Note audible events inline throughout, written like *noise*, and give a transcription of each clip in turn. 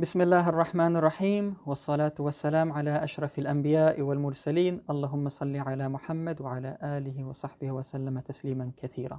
بسم الله الرحمن الرحيم والصلاة والسلام على أشرف الأنبياء والمرسلين اللهم صل على محمد وعلى آله وصحبه وسلم تسليما كثيرا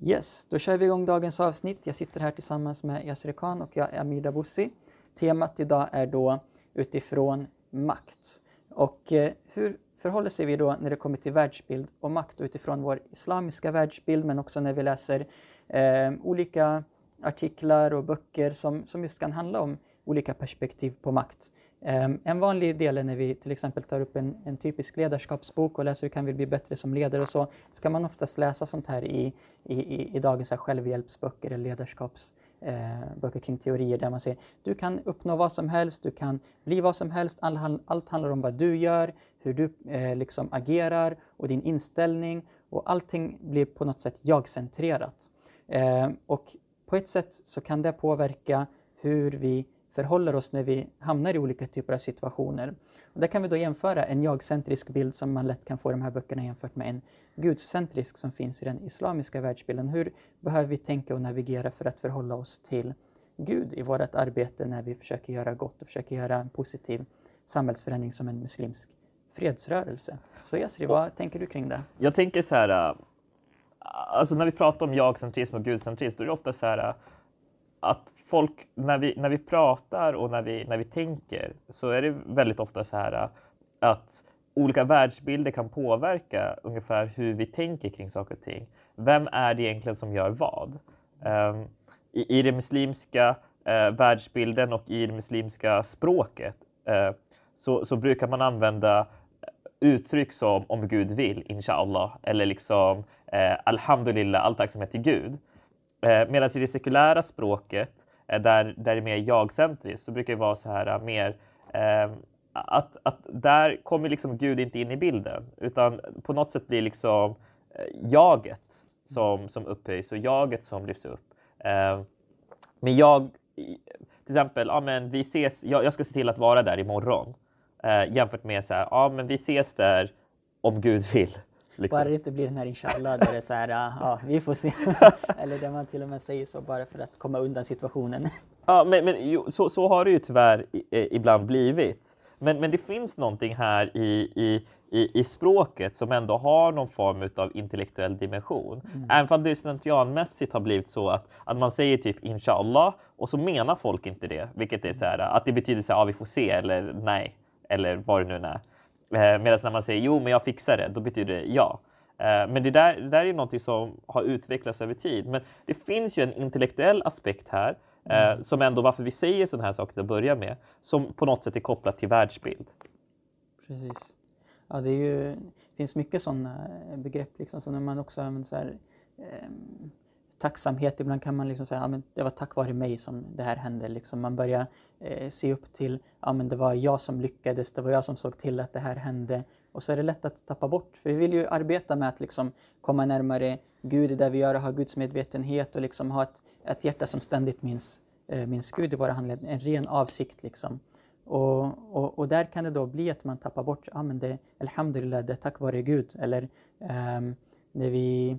Yes, då kör vi igång dagens avsnitt. Jag sitter här tillsammans med Yasir Khan och jag är Amir Dabussi. Temat idag är då utifrån makt. Och eh, hur förhåller sig vi då när det kommer till världsbild och makt utifrån vår islamiska världsbild men också när vi läser eh, olika artiklar och böcker som, som just kan handla om olika perspektiv på makt. Ehm, en vanlig del är när vi till exempel tar upp en, en, typisk ledarskapsbok och läser hur kan vi bli bättre som ledare och så, så kan man oftast läsa sånt här i, i, i dagens här självhjälpsböcker eller ledarskapsböcker eh, kring teorier där man säger du kan uppnå vad som helst, du kan bli vad som helst, all, allt handlar om vad du gör, hur du eh, liksom agerar och din inställning och allting blir på något sätt jag-centrerat. Eh, och på ett sätt så kan det påverka hur vi förhåller oss när vi hamnar i olika typer av situationer. Och där kan vi då jämföra en jag-centrisk bild som man lätt kan få i de här böckerna jämfört med en gudcentrisk som finns i den islamiska världsbilden. Hur behöver vi tänka och navigera för att förhålla oss till Gud i vårt arbete när vi försöker göra gott och försöker göra en positiv samhällsförändring som en muslimsk fredsrörelse. Så Yasri, vad tänker du kring det? Jag tänker så här, äh, alltså när vi pratar om jag-centrism och gudcentrism, då är det ofta så här äh, att folk, när vi, när vi pratar och när vi, när vi tänker, så är det väldigt ofta så här äh, att olika världsbilder kan påverka ungefär hur vi tänker kring saker och ting. Vem är det egentligen som gör vad? Um, i, I den muslimska uh, världsbilden och i det muslimska språket uh, så, så brukar man använda uttryck som om Gud vill, inshallah, eller liksom eh, alhamdulillah, all tacksamhet till Gud. Eh, Medan i det sekulära språket, eh, där, där det är mer jag-centriskt, så brukar det vara så här eh, mer eh, att, att där kommer liksom Gud inte in i bilden, utan på något sätt blir liksom eh, jaget som, som upphöjs och jaget som lyfts upp. Eh, men jag, till exempel, ja, men vi ses, jag, jag ska se till att vara där imorgon. Eh, jämfört med så här, ja men vi ses där om Gud vill. Liksom. Bara det inte blir den här inshallah där det är så här, ja vi får se. *laughs* Eller där man till och med säger så bara för att komma undan situationen. Ja, men, men jo, så, så har det ju tyvärr i, ibland blivit. Men, men det finns någonting här i, i, i, i språket som ändå har någon form av intellektuell dimension. Mm. Även om det slentrianmässigt har blivit så att, att man säger typ inshallah och så menar folk inte det. Vilket är så här, att det betyder så här, ja, vi får se eller nej eller vad det nu är. Eh, Medan när man säger jo, men jag fixar det, då betyder det ja. Eh, men det där, det där är något som har utvecklats över tid. Men det finns ju en intellektuell aspekt här, eh, mm. som ändå varför vi säger sådana här saker till att börja med, som på något sätt är kopplat till världsbild. Precis. Ja, det, ju, det finns mycket sådana begrepp, liksom, så när man också använder så här, eh, tacksamhet. Ibland kan man liksom säga att ja, det var tack vare mig som det här hände. Liksom man börjar eh, se upp till ja, det var jag som lyckades, det var jag som såg till att det här hände. Och så är det lätt att tappa bort. För vi vill ju arbeta med att liksom komma närmare Gud i det vi gör och ha Guds medvetenhet och liksom ha ett, ett hjärta som ständigt minns, eh, minns Gud i våra handlingar. En ren avsikt. Liksom. Och, och, och, där kan det då bli att man tappar bort, ja men det, Alhamdulillah, det är tack vare Gud. Eller eh, när vi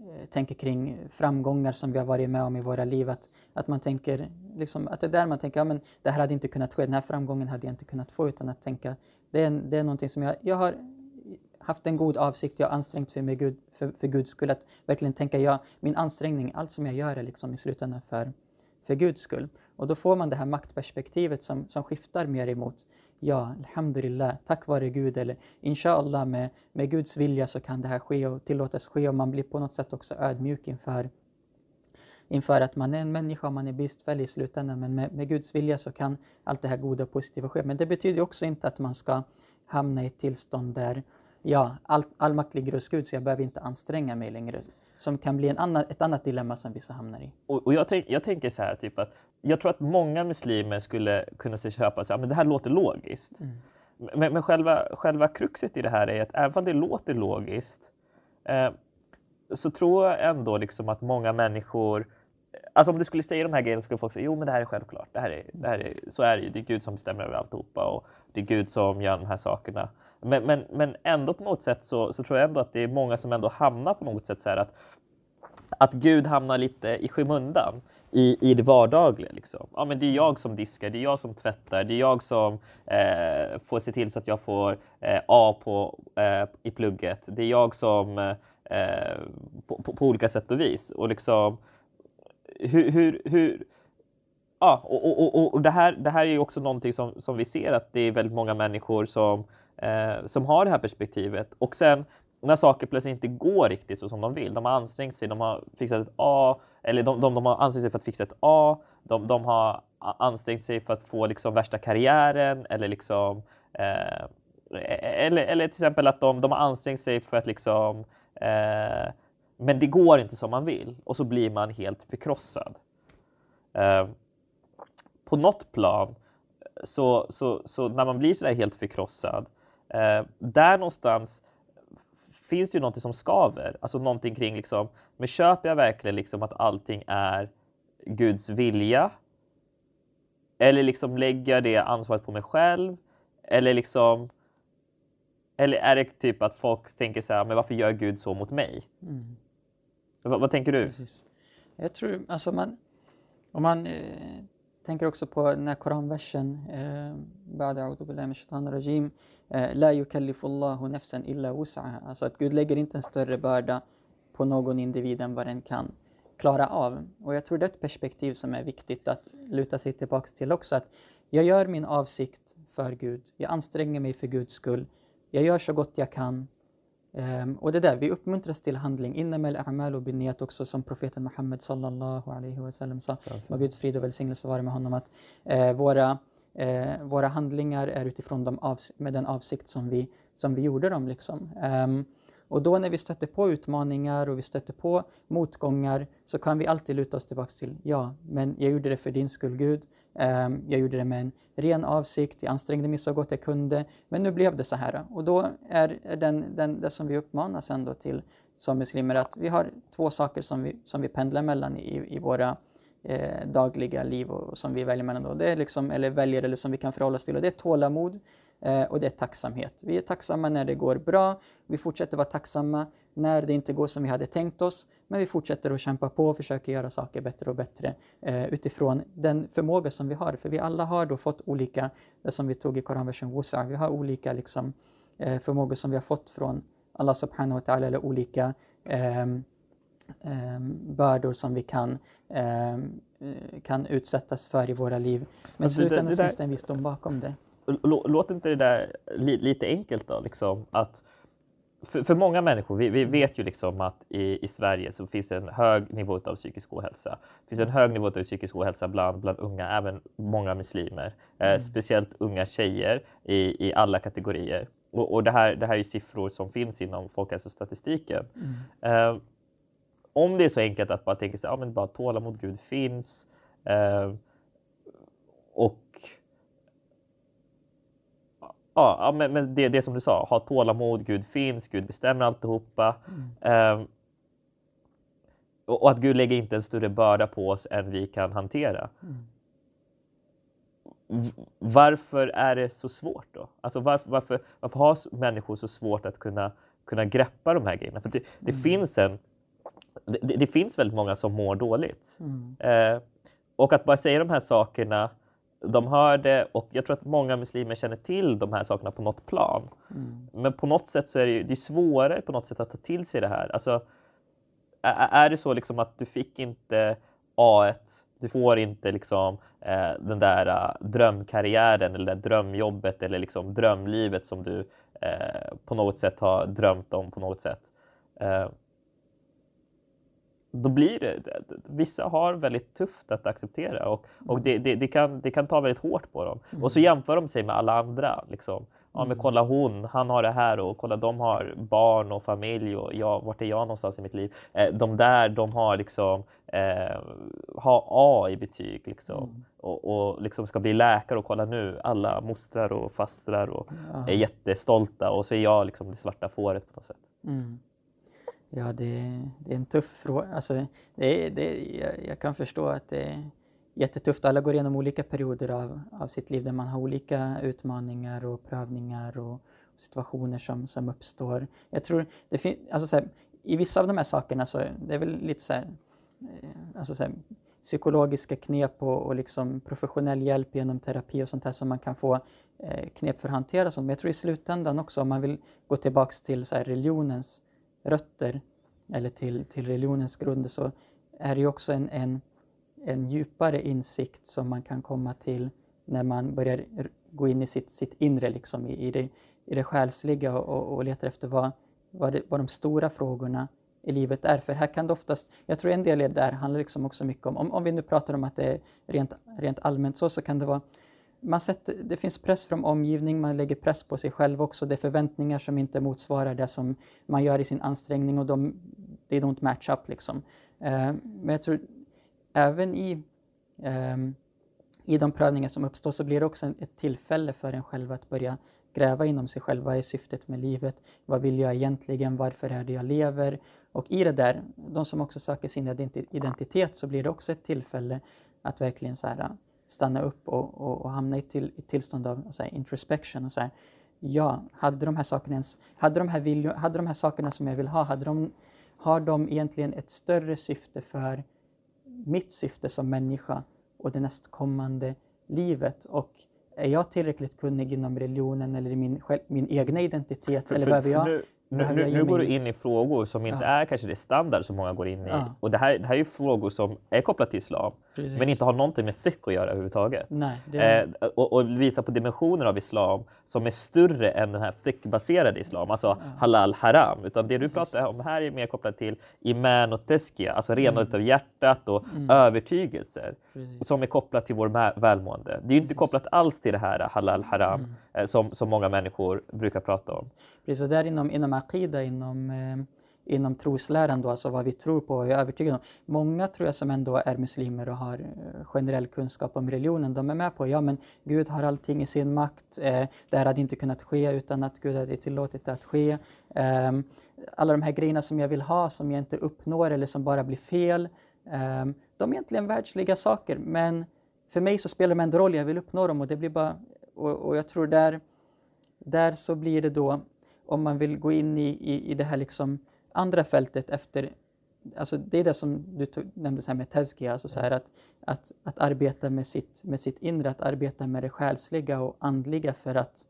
Eh, tänker kring framgångar som vi har varit med om i våra liv. Att, att man tänker, liksom, att det är där man tänker, ja men det här hade inte kunnat ske, den här framgången hade jag inte kunnat få. Utan att tänka, det är, det är någonting som jag, jag har haft en god avsikt, jag har ansträngt för, mig Gud, för, för Guds skull. Att verkligen tänka, ja, min ansträngning, allt som jag gör är liksom i slutändan för, för Guds skull. Och då får man det här maktperspektivet som, som skiftar mer emot ja, alhamdulillah, tack vare Gud eller inshallah med, med Guds vilja så kan det här ske och tillåtas ske och man blir på något sätt också ödmjuk inför, inför att man är en människa, och man är bristfällig i slutändan men med, med Guds vilja så kan allt det här goda och positiva ske. Men det betyder också inte att man ska hamna i ett tillstånd där ja, all, all makt ligger hos Gud så jag behöver inte anstränga mig längre som kan bli en annan, ett annat dilemma som vissa hamnar i. Och, och jag, tänk, jag, tänker så här, typ att jag tror att många muslimer skulle kunna sig köpa så här, men det här låter logiskt. Mm. Men, men själva, själva kruxet i det här är att även om det låter logiskt eh, så tror jag ändå liksom att många människor Alltså om du skulle säga de här grejerna skulle folk säga jo men det här är självklart. Det här är, det här är, så är det ju. Det är Gud som bestämmer över alltihopa och det är Gud som gör de här sakerna. Men, men, men ändå på något sätt så, så tror jag ändå att det är många som ändå hamnar på något sätt så här att, att Gud hamnar lite i skymundan i, i det vardagliga. Liksom. Ja, men det är jag som diskar, det är jag som tvättar, det är jag som eh, får se till så att jag får eh, A på, eh, i plugget. Det är jag som eh, på, på, på, olika sätt och vis. Och liksom, hur, hur, hur ja, och, och, och, och det, här, det här är ju också någonting som, som vi ser att det är väldigt många människor som, eh, som har det här perspektivet. Och sen när saker plötsligt inte går riktigt så som de vill. De har ansträngt sig, de har fixat ett A, eller de, de, de har ansträngt sig för att fixa ett A, de, de har ansträngt sig för att få liksom värsta karriären eller liksom eh, e, e, eller, eller till exempel att de, de har ansträngt sig för att liksom eh, men det går inte som man vill och så blir man helt förkrossad. Eh, på något plan så, så, så när man blir sådär helt förkrossad, eh, där någonstans finns det ju någonting som skaver, alltså någonting kring liksom, men köper jag verkligen liksom att allting är Guds vilja? Eller liksom lägger jag det ansvaret på mig själv? Eller liksom eller är det typ att folk tänker så här, men varför gör Gud så mot mig? Mm. Vad, vad, tänker du? Precis. Jag tror, alltså man, om man eh, tänker också på den här koranversen, eh, Ba'da a'udubillahi min shaitanir rajim, eh, La yukallifullahu nafsan illa wus'aha. Alltså att Gud lägger inte en större börda på någon individ än vad den kan klara av. Och jag tror det är ett perspektiv som är viktigt att luta sig tillbaka till också. Att jag gör min avsikt för Gud, jag anstränger mig för Guds skull, jag gör så gott jag kan Um, och det där, vi uppmuntras till handling. Innamal a'malu binniyat också som profeten Muhammed sallallahu alaihi wasallam sa. Må Guds frid och välsignelse vara med honom att uh, våra, uh, våra handlingar är utifrån de med den avsikt som vi, som vi gjorde dem. Liksom. Um, och då när vi stöter på utmaningar och vi stöter på motgångar så kan vi alltid luta oss tillbaka till ja, men jag gjorde det för din skull Gud. Ehm, jag gjorde det med en ren avsikt, jag ansträngde mig så gott jag kunde, men nu blev det så här. Och då är den, den, det som vi uppmanas ändå till som muslimer att vi har två saker som vi, som vi pendlar mellan i, i våra eh, dagliga liv och, och, som vi väljer mellan. Då. Det är liksom, eller väljer eller som vi kan förhålla oss till och det är tålamod och det är tacksamhet. Vi är tacksamma när det går bra, vi fortsätter vara tacksamma när det inte går som vi hade tänkt oss. Men vi fortsätter att kämpa på och försöker göra saker bättre och bättre eh, utifrån den förmåga som vi har. För vi alla har då fått olika, det som vi tog i Koranversen Wusa, vi har olika liksom, eh, förmågor som vi har fått från Allah subhanahu wa ta'ala eller olika eh, bördor som vi kan, ehm, eh, kan utsättas för i våra liv. Men alltså, i slutändan finns det en visdom bakom det. Låter inte det där li, lite enkelt då? Liksom, att för, för, många människor, vi, vi, vet ju liksom att i, i Sverige så finns det en hög nivå av psykisk ohälsa. Det finns en hög nivå av psykisk ohälsa bland, bland unga, även många muslimer. Eh, mm. Eh, speciellt unga tjejer i, i alla kategorier. Och, och det, här, det här är siffror som finns inom folkhälsostatistiken. Mm. Eh, om det är så enkelt att bara tänka sig, ja men bara tålamod, Gud finns. Eh, och ja, men, men det, det som du sa, ha tålamod, Gud finns, Gud bestämmer alltihopa. Mm. Um, och, och att Gud lägger inte en större börda på oss än vi kan hantera. Mm. Varför är det så svårt då? Alltså varför, varför, varför har människor så svårt att kunna, kunna greppa de här grejerna? För det, det mm. finns en det, det, finns väldigt många som mår dåligt. Eh, och att bara säga de här sakerna de hör det och jag tror att många muslimer känner till de här sakerna på något plan. Mm. Men på något sätt så är det, ju, det är svårare på något sätt att ta till sig det här. Alltså, är, det så liksom att du fick inte A1, du får inte liksom, eh, den där uh, drömkarriären eller det drömjobbet eller liksom drömlivet som du eh, på något sätt har drömt om på något sätt. Då blir det, vissa har väldigt tufft att acceptera och, och mm. det, det, det, kan, det kan ta väldigt hårt på dem. Mm. Och så jämför de sig med alla andra. Liksom. Ja, men mm. kolla hon, han har det här och kolla de har barn och familj och jag, vart är jag någonstans i mitt liv? Eh, de där, de har liksom eh, har A i betyg liksom. Mm. Och, och liksom ska bli läkare och kolla nu, alla mostrar och fastrar och ja. är jättestolta och så är jag liksom det svarta fåret på något sätt. Mm. Ja, det, det, är en tuff fråga. Alltså, det, det, jag, jag, kan förstå att det är jättetufft. Alla går igenom olika perioder av, av sitt liv där man har olika utmaningar och prövningar och, situationer som, som uppstår. Jag tror det fin- alltså, så här, I vissa av de här sakerna så det är väl lite så här, eh, alltså, så här, psykologiska knep och, och liksom professionell hjälp genom terapi och sånt här som man kan få eh, knep för att hantera sånt. Men jag tror i slutändan också om man vill gå tillbaks till så här, religionens rötter eller till, till religionens grunder så är det ju också en, en, en djupare insikt som man kan komma till när man börjar gå in i sitt, sitt inre, liksom, i, i, det, i det själsliga och, och letar efter vad, vad, det, vad de stora frågorna i livet är. För här kan det oftast, jag tror en del i det där handlar liksom också mycket om, om, om vi nu pratar om att det är rent, rent allmänt så, så kan det vara man sätter, det finns press från omgivning, man lägger press på sig själv också. Det är förväntningar som inte motsvarar det som man gör i sin ansträngning och de, they don't match up. Liksom. Eh, men jag tror även i, eh, i de prövningar som uppstår så blir det också ett tillfälle för en själv att börja gräva inom sig själv. Vad är syftet med livet? Vad vill jag egentligen? Varför är det jag lever? Och i det där, de som också söker sin identitet, så blir det också ett tillfälle att verkligen så här, stanna upp och, och, och hamna i till, ett tillstånd av så här, introspection. Och så här, ja, hade de här sakerna ens, hade de här, viljo, hade de här sakerna som jag vill ha, hade de, har de egentligen ett större syfte för mitt syfte som människa och det nästkommande livet? Och är jag tillräckligt kunnig inom religionen eller i min, min egna identitet? För, eller behöver jag nu, nu, nu, nu går du in i frågor som inte Ja. är kanske det standard som många går in i. Ja. Och det här, det här är ju frågor som är kopplade till islam, Precis. men inte har någonting med fiqh att göra överhuvudtaget. Nej, är, Eh, och, och visa på dimensioner av islam som är större än den här fiqh-baserade islam, alltså halal haram. Utan det du pratar om här är mer kopplat till iman och teskia, alltså renandet av hjärtat och övertygelser Precis. som är kopplat till vår välmående. Det är ju inte kopplat alls till det här halal haram eh, som, som många människor brukar prata om. Precis, och där inom, inom Aqida, inom, eh, inom trosläran, då, alltså vad vi tror på och är övertygade om. Många tror jag som ändå är muslimer och har eh, generell kunskap om religionen, de är med på ja men Gud har allting i sin makt. Eh, det här hade inte kunnat ske utan att Gud hade tillåtit det att ske. Ehm, alla de här grejerna som jag vill ha, som jag inte uppnår eller som bara blir fel. Ehm, de är egentligen världsliga saker, men för mig så spelar de ändå roll. Jag vill uppnå dem och det blir bara... Och, och jag tror där där så blir det då, om man vill gå in i, i, i det här liksom andra fältet efter, alltså det är det som du tog, nämnde så här med tezkia, alltså så här att, att, att arbeta med sitt, med sitt inre, att arbeta med det själsliga och andliga för att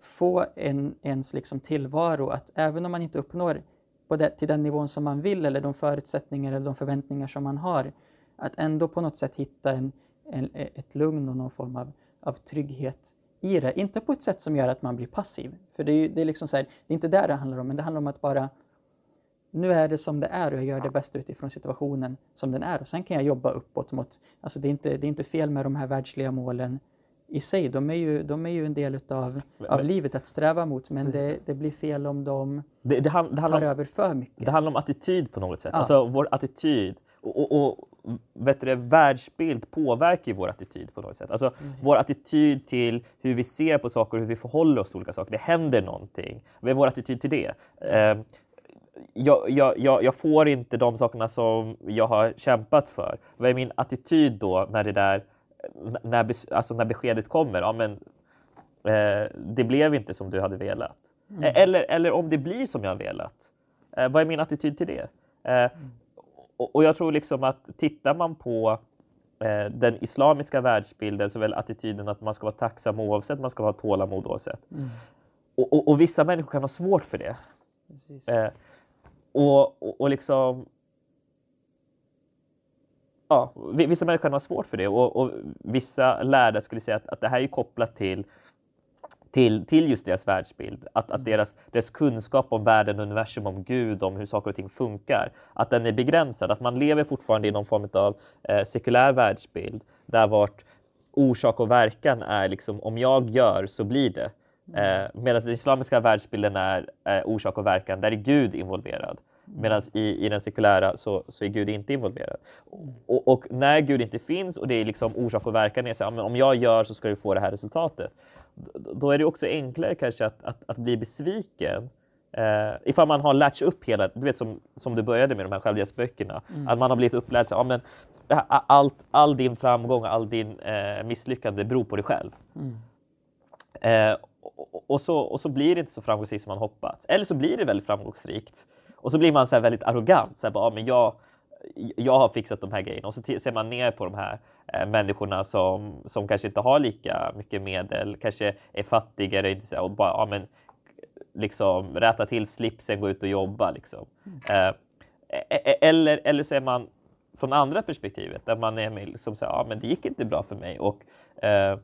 få en, ens liksom tillvaro, att även om man inte uppnår på det, till den nivån som man vill eller de förutsättningar eller de förväntningar som man har, att ändå på något sätt hitta en, en, ett lugn och någon form av, av trygghet i det. Inte på ett sätt som gör att man blir passiv. För det är, ju, det är liksom så här, det är inte där det handlar om, men det handlar om att bara nu är det som det är och jag gör det bästa utifrån situationen som den är. Och sen kan jag jobba uppåt mot, alltså det är inte, det är inte fel med de här världsliga målen i sig. De är ju, de är ju en del utav, av men- livet att sträva mot, men det, det blir fel om de Det, det, hand- tar om, över för mycket. det handlar om attityd på något sätt. Ja. Alltså vår attityd och, och, och vet du, världsbild påverkar ju vår attityd på något sätt. Alltså vår attityd till hur vi ser på saker och hur vi förhåller oss till olika saker. Det händer någonting. Vad är vår attityd till det? Eh, jag, jag, jag, jag får inte de sakerna som jag har kämpat för. Vad är min attityd då när det där när, alltså när beskedet kommer? Ja, men, eh, det blev inte som du hade velat. Eh, Eller, eller om det blir som jag har velat. Eh, vad är min attityd till det? Eh, och, och jag tror liksom att tittar man på eh, den islamiska världsbilden så är väl attityden att man ska vara tacksam oavsett, man ska ha tålamod oavsett. Mm. Och, och, och vissa människor kan ha svårt för det. Och, och, och liksom... Ja, vi- vissa människor kan ha svårt för det och, och vissa lärda skulle säga att, att det här är kopplat till, till, till just deras världsbild. Att, att deras, deras kunskap om världen, universum, om Gud, om hur saker och ting funkar, att den är begränsad. Att man lever fortfarande i någon form av eh, sekulär världsbild där vart orsak och verkan är liksom om jag gör så blir det. Eh, Medan den islamiska världsbilden är eh, orsak och verkan, där är Gud involverad. Medan i, i den sekulära så, så är Gud inte involverad. Och, och när Gud inte finns och det är liksom orsak och verkan, är så, här, "Ja, men om jag gör så ska du få det här resultatet. Då, är det också enklare kanske att, att, att bli besviken Eh, ifall man har lärt sig upp hela, du vet som, som du började med de här självhjälpsböckerna, att man har blivit upplärd sig, ja, men, allt, all din framgång, all din eh, misslyckande beror på dig själv. Eh, och, och, så, och så blir det inte så framgångsrikt som man hoppats. Eller så blir det väldigt framgångsrikt. Och så blir man så här väldigt arrogant. Så här, bara, ja, men jag, jag har fixat de här grejerna och så ser man ner på de här eh, människorna som, som kanske inte har lika mycket medel, kanske är fattigare inte så, och bara ja, men, liksom rätta till slipsen, gå ut och jobba. Liksom. Mm. Eh, e, e, eller, eller så är man från andra perspektivet där man är med liksom så ja men det gick inte bra för mig och eh,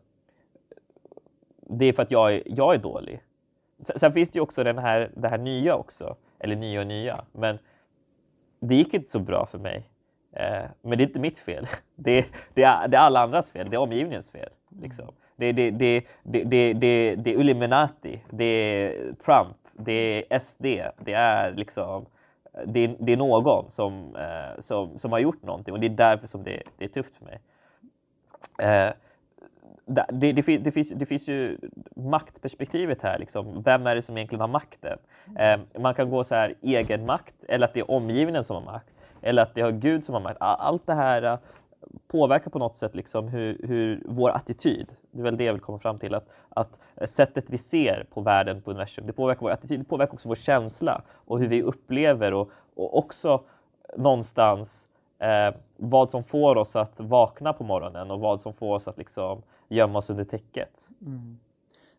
det är för att jag är, jag är dålig. Sen, sen, finns det ju också den här, det här nya också, eller nya och nya, men det gick inte så bra för mig. Eh, men det är inte mitt fel. *laughs* Det, det, är, det är alla andras fel, det är omgivningens fel. Liksom. Det, det, det, det, det, det, det är Illuminati, det är Trump, det är SD, det är liksom det är, det är någon som, eh, som, som har gjort någonting och det är därför som det, det är tufft för mig. Eh, det, det, det, finns, det finns ju maktperspektivet här. Liksom. Vem är det som egentligen har makten? Eh, man kan gå så här egen makt eller att det är omgivningen som har makt. Eller att det är Gud som har makt. Allt det här uh, påverkar på något sätt liksom hur, hur, vår attityd. Det är väl det jag vill komma fram till. Att, att sättet vi ser på världen, på universum, det påverkar vår attityd. Det påverkar också vår känsla och hur vi upplever och, och också någonstans eh, vad som får oss att vakna på morgonen och vad som får oss att liksom gömma oss under täcket. Mm.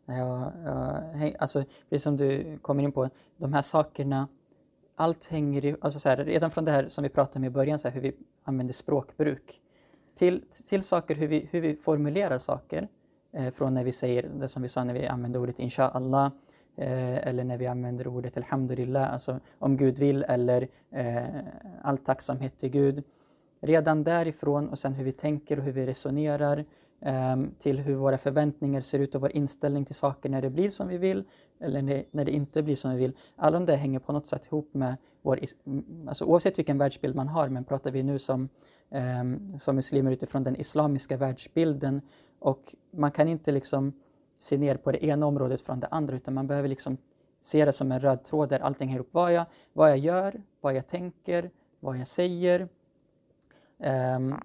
Ja, ja, alltså, precis som du kommer in på, de här sakerna, allt hänger i, alltså så här, redan från det här som vi pratade om i början, så här, hur vi använder språkbruk, till, till saker, hur vi, hur vi formulerar saker, eh, från när vi säger det som vi sa när vi använder ordet inshallah, eh, eller när vi använder ordet alhamdulillah, alltså om Gud vill, eller eh, all tacksamhet till Gud. Redan därifrån och sen hur vi tänker och hur vi resonerar, Ehm, till hur våra förväntningar ser ut och vår inställning till saker när det blir som vi vill eller när det inte blir som vi vill. Alla de där hänger på något sätt ihop med vår, alltså oavsett vilken världsbild man har, men pratar vi nu som, ehm, som muslimer utifrån den islamiska världsbilden och man kan inte liksom se ner på det ena området från det andra utan man behöver liksom se det som en röd tråd där allting hänger ihop. Vad jag, vad jag gör, vad jag tänker, vad jag säger. Um,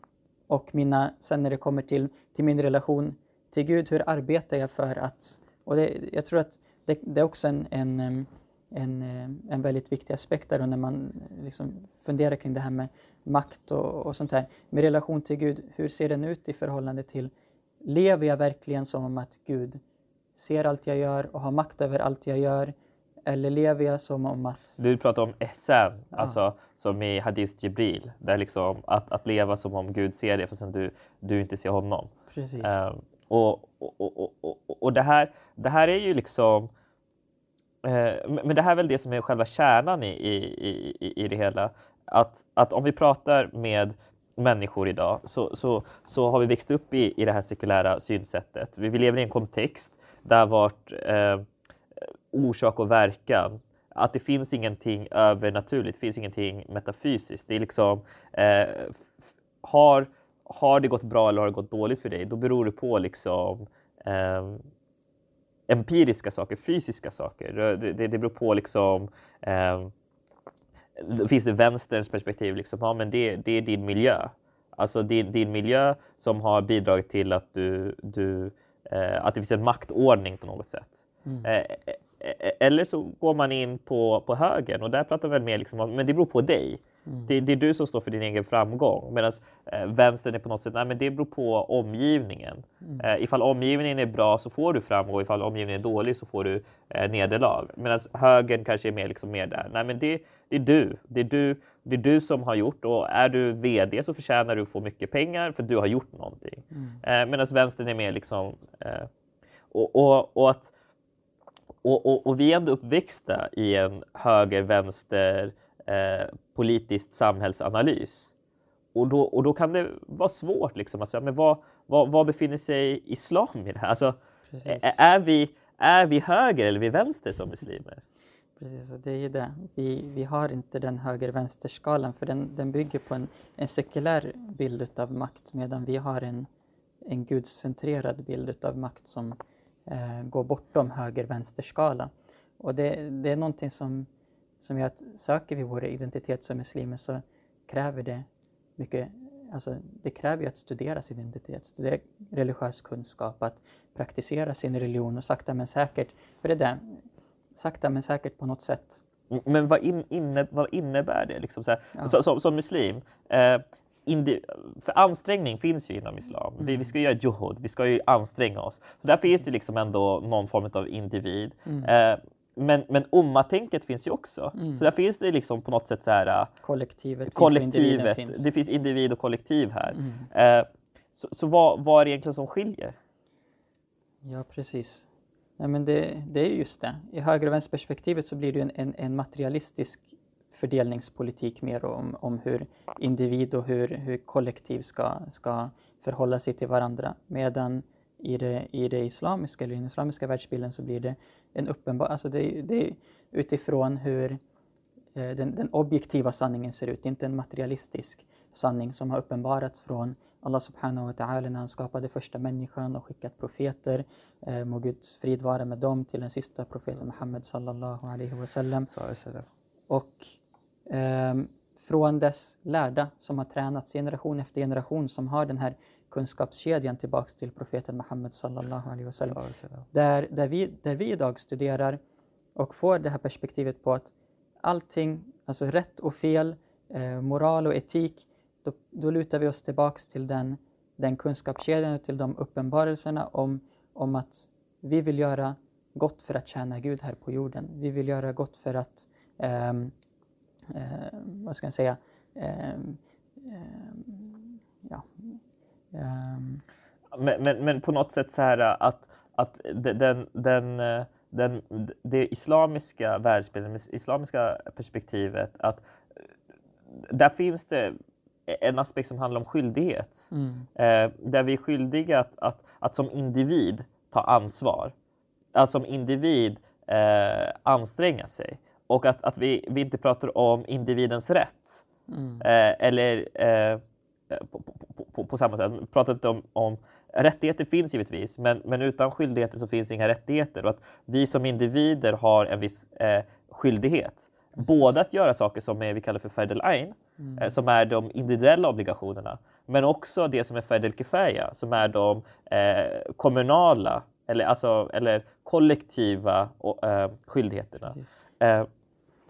och mina, sen när det kommer till, till min relation till Gud, hur arbetar jag för att... Och det, jag tror att det, det är också en, en, en, en väldigt viktig aspekt där när man liksom funderar kring det här med makt och, och sånt här. Med relation till Gud, hur ser den ut i förhållande till Lever jag verkligen som om att Gud ser allt jag gör och har makt över allt jag gör? Eller lever jag som om att... Du pratar om ihsan, ja. alltså som i Hadith Jibril. Där liksom att, att leva som om Gud ser dig fastän du, du inte ser honom. Precis. Um, och, och, och, och, och, det, här, det här är ju liksom... Uh, men det här är väl det som är själva kärnan i, i, i, i det hela. Att, att om vi pratar med människor idag så, så, så har vi växt upp i, i det här sekulära synsättet. Vi, vi lever i en kontext där vart eh, orsak och verkan. Att det finns ingenting övernaturligt, det finns ingenting metafysiskt. Det är liksom, eh, har, har det gått bra eller har det gått dåligt för dig? Då beror det på liksom eh, empiriska saker, fysiska saker. Det, det, det beror på liksom eh, finns det vänsterns perspektiv, liksom, ja, men det, det är din miljö. Alltså din, din miljö som har bidragit till att, du, du, eh, att det finns en maktordning på något sätt. Mm. Eh, Eh, eller så går man in på, på högern och där pratar man mer liksom om, men det beror på dig. Mm. Det, det, är du som står för din egen framgång. Medan eh, vänstern är på något sätt, nej men det beror på omgivningen. Mm. Eh, ifall omgivningen är bra så får du framgång, ifall omgivningen är dålig så får du eh, nederlag. Medan högern kanske är mer, liksom, mer där, nej men det, det är du. Det är du. Det är du som har gjort och är du VD så förtjänar du att få mycket pengar för du har gjort någonting. Mm. Eh, Medan vänstern är mer liksom eh, och, och, och att och, och, och, vi är ändå uppväxta i en höger-vänster eh, politisk samhällsanalys. Och då, och då kan det vara svårt liksom, att säga, men vad, vad, vad befinner sig islam i det här? Alltså, är, vi, är vi höger eller är vi vänster som muslimer? Precis, och det är ju det. Vi, vi har inte den höger-vänster-skalan för den, den bygger på en, en sekulär bild av makt medan vi har en, en gudscentrerad bild av makt som eh, går bortom höger-vänster-skala. Och det, det, är någonting som, som gör att söker vi vår identitet som muslimer så kräver det mycket Alltså, det kräver ju att studera sin identitet, studera religiös kunskap, att praktisera sin religion och sakta men säkert, för det där, sakta men säkert på något sätt Men vad, in, inne, vad innebär det? Liksom så här, ja. som, som muslim, eh, för ansträngning finns ju inom islam. Mm. Vi, vi ska göra juhud, vi ska ju anstränga oss. Så där finns det liksom ändå någon form av individ. Mm. Eh, men, men umma-tänket finns ju också. Mm. Så där finns det liksom på något sätt så här... Äh, kollektivet, kollektivet finns. Det finns individ och kollektiv här. Mm. Eh, så, så vad, vad är det egentligen som skiljer? Ja, precis. Nej, men det, det är just det. I höger och vänsterperspektivet så blir det en, en, en, materialistisk fördelningspolitik mer om, om hur individ och hur, hur kollektiv ska, ska förhålla sig till varandra. Medan i det, i det islamiska, eller den islamiska världsbilden så blir det en uppenbar, alltså det, det är utifrån hur eh, den, den, objektiva sanningen ser ut, inte en materialistisk sanning som har uppenbarats från Allah subhanahu wa ta'ala när han skapade första människan och skickat profeter. Eh, må Guds frid vara med dem till den sista profeten Muhammed sallallahu alaihi wasallam. Och eh, från dess lärda som har tränats generation efter generation som har den här kunskapskedjan tillbaks till profeten Muhammed sallallahu alaihi wasallam. Där, där, vi, där vi idag studerar och får det här perspektivet på att allting, alltså rätt och fel, eh, moral och etik, då, då lutar vi oss tillbaks till den, den kunskapskedjan och till de uppenbarelserna om, om att vi vill göra gott för att tjäna Gud här på jorden. Vi vill göra gott för att, eh, eh, vad ska jag säga, ehm, ehm, ja. Men, men, men, på något sätt så här att, att den, den, den, det islamiska världsbilden, det islamiska perspektivet, att där finns det en aspekt som handlar om skyldighet. Mm. Eh, där vi är skyldiga att, att, att som individ ta ansvar. Att som individ eh, anstränga sig. Och att, att vi, vi inte pratar om individens rätt. Mm. Eh, eller eh, på, på, på, på, samma sätt. Vi pratar inte om, om Rättigheter finns givetvis, men, men utan skyldigheter så finns inga rättigheter. Och att vi som individer har en viss eh, skyldighet. Både att göra saker som är, vi kallar för ferdel ain, mm. eh, som är de individuella obligationerna, men också det som är ferdel kifaya, som är de eh, kommunala eller, alltså, eller kollektiva och, eh, skyldigheterna. Eh,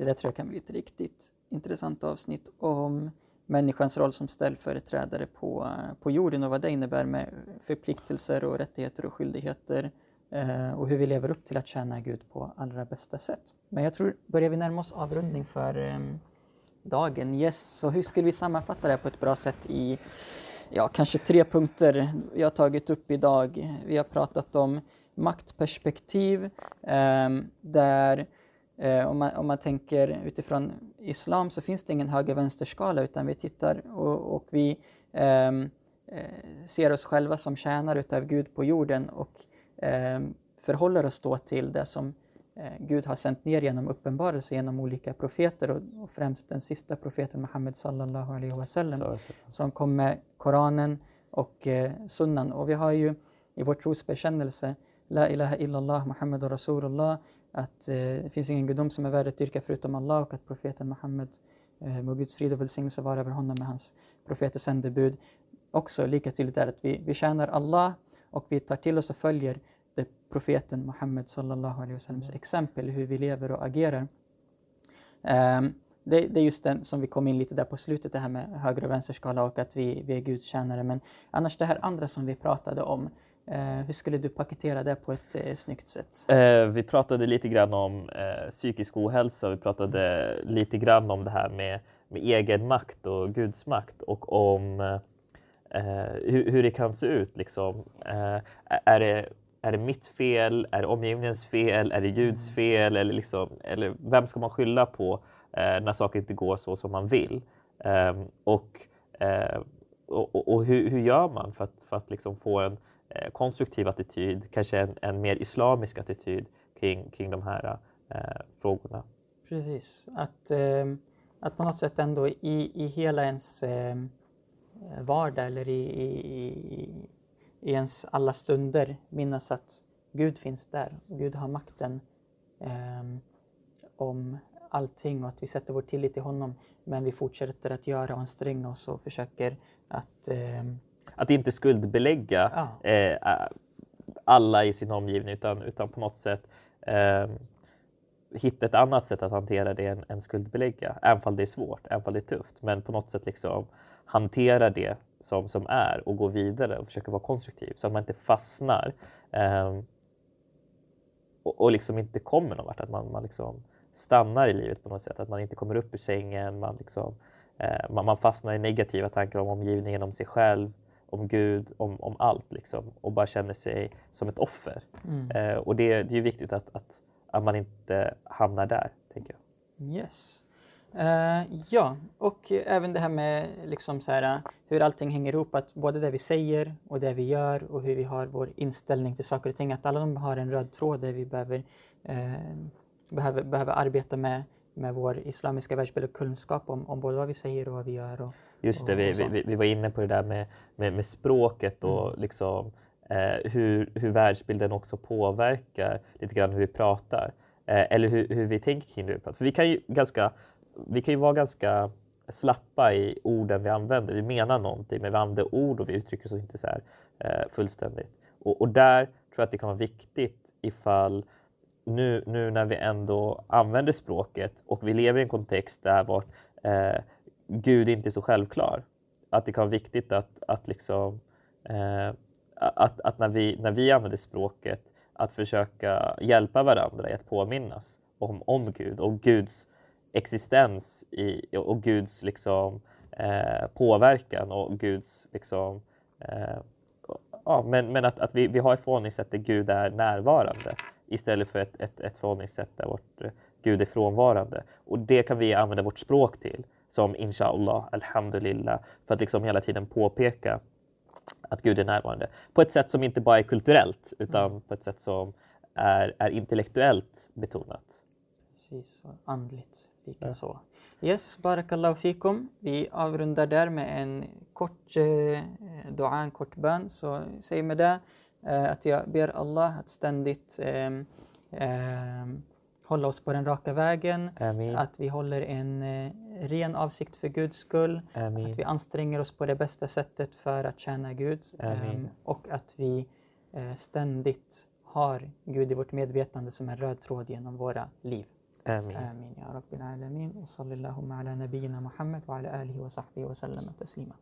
det där tror jag kan bli ett riktigt intressant avsnitt om människans roll som ställföreträdare på, på jorden och vad det innebär med förpliktelser och rättigheter och skyldigheter eh, och hur vi lever upp till att tjäna Gud på allra bästa sätt. Men jag tror, börjar vi närma oss avrundning för eh, dagen, yes, så hur skulle vi sammanfatta det här på ett bra sätt i ja, kanske tre punkter vi har tagit upp idag. Vi har pratat om maktperspektiv eh, där Eh, om, man, om man tänker utifrån islam så finns det ingen höger-vänster-skala utan vi tittar och, och vi ehm, eh, ser oss själva som tjänare utav Gud på jorden och eh, förhåller oss då till det som eh, Gud har sänt ner genom uppenbarelse genom olika profeter och, och främst den sista profeten Muhammed sallallahu alaihi wasallam som kom med Koranen och eh, Sunnan. Och vi har ju i vår trosbekännelse La ilaha illallah Muhammad Rasulullah att eh, det finns ingen gudom som är värd att dyrka förutom Allah och att profeten Muhammed, eh, må Guds frid och välsignelse vara över honom med hans profeters sändebud. Också lika tydligt är att vi, vi tjänar Allah och vi tar till oss och följer det profeten Muhammed sallallahu alaihi wasallams mm. exempel hur vi lever och agerar. Um, det, det, är just den som vi kom in lite där på slutet, det här med höger och vänsterskala och att vi, vi är Guds tjänare. Men annars det här andra som vi pratade om, Eh, hur skulle du paketera det på ett eh, snyggt sätt? Eh, vi pratade lite grann om eh, psykisk ohälsa, vi pratade lite grann om det här med, med egen makt och Guds makt och om eh, hur, hur, det kan se ut. Liksom. Eh, är, det, är det mitt fel? Är det omgivningens fel? Är det Guds mm. fel? Eller, liksom, eller vem ska man skylla på när saker inte går så som man vill? Ehm, och, och, och, hur, hur, gör man för att, för att liksom få en eh, Eh, konstruktiv attityd, kanske en, en, mer islamisk attityd kring, kring de här eh, frågorna. Precis, att, eh, att på något sätt ändå i, i hela ens eh, vardag eller i, i, i ens alla stunder minnas att Gud finns där. Och Gud har makten eh, om allting och att vi sätter vår tillit till honom. Men vi fortsätter att göra och anstränga oss och försöker att eh, att inte skuldbelägga ja. eh, alla i sin omgivning utan, utan på något sätt eh, hitta ett annat sätt att hantera det än, än skuldbelägga, även om det är svårt, även om det är tufft. Men på något sätt liksom hantera det som, som är och gå vidare och försöka vara konstruktiv så att man inte fastnar eh, och, och liksom inte kommer någon vart. Att man, man liksom stannar i livet på något sätt, att man inte kommer upp ur sängen, man, liksom, eh, man, man fastnar i negativa tankar om omgivningen, om sig själv, om Gud, om, om allt liksom och bara känner sig som ett offer. Mm. Eh, och det, det är viktigt att, att, att man inte hamnar där, tänker jag. Yes. Eh, ja, och även det här med liksom så här, hur allting hänger ihop, att både det vi säger och det vi gör och hur vi har vår inställning till saker och ting, att alla de har en röd tråd där vi behöver, eh, behöver, behöver arbeta med, med vår islamiska världsbild och kunskap om, om både vad vi säger och vad vi gör. Och, Just det, vi, vi, vi var inne på det där med, med, med språket och Mm. liksom, eh, hur, hur världsbilden också påverkar lite grann hur vi pratar. Eh, eller hur, hur vi tänker kring det vi pratar. För vi kan ju, ganska, vi kan ju vara ganska slappa i orden vi använder. Vi menar någonting men vi använder ord och vi uttrycker oss inte så här eh, fullständigt. Och, och där tror jag att det kan vara viktigt ifall nu, nu när vi ändå använder språket och vi lever i en kontext där vårt eh, Gud inte är så självklar. Att det kan vara viktigt att, att, liksom, eh, att, att när, vi, när vi använder språket att försöka hjälpa varandra i att påminnas om, om Gud och Guds existens i, och Guds liksom, eh, påverkan och Guds liksom, eh, ja, men, men att, att vi, vi har ett förhållningssätt där Gud är närvarande istället för ett, ett, ett förhållningssätt där vårt Gud är frånvarande. Och det kan vi använda vårt språk till, som inshallah, alhamdulillah, för att liksom hela tiden påpeka att Gud är närvarande. På ett sätt som inte bara är kulturellt, utan på ett sätt som är, är intellektuellt betonat. Precis, och andligt likaså. Yes, barakallahu fikum. Vi avrundar där med en kort eh, dua, en kort bön. Så säg med det eh, att jag ber Allah att ständigt eh, eh, hålla oss på den raka vägen. Amin. Att vi håller en eh, ren avsikt för Guds skull. Amin. Att vi anstränger oss på det bästa sättet för att tjäna Gud. Amin. Ehm, och att vi eh, ständigt har Gud i vårt medvetande som en röd tråd genom våra liv. Amin. آمين يا رب العالمين وصلى اللهم على نبينا محمد وعلى آله وصحبه وسلم تسليما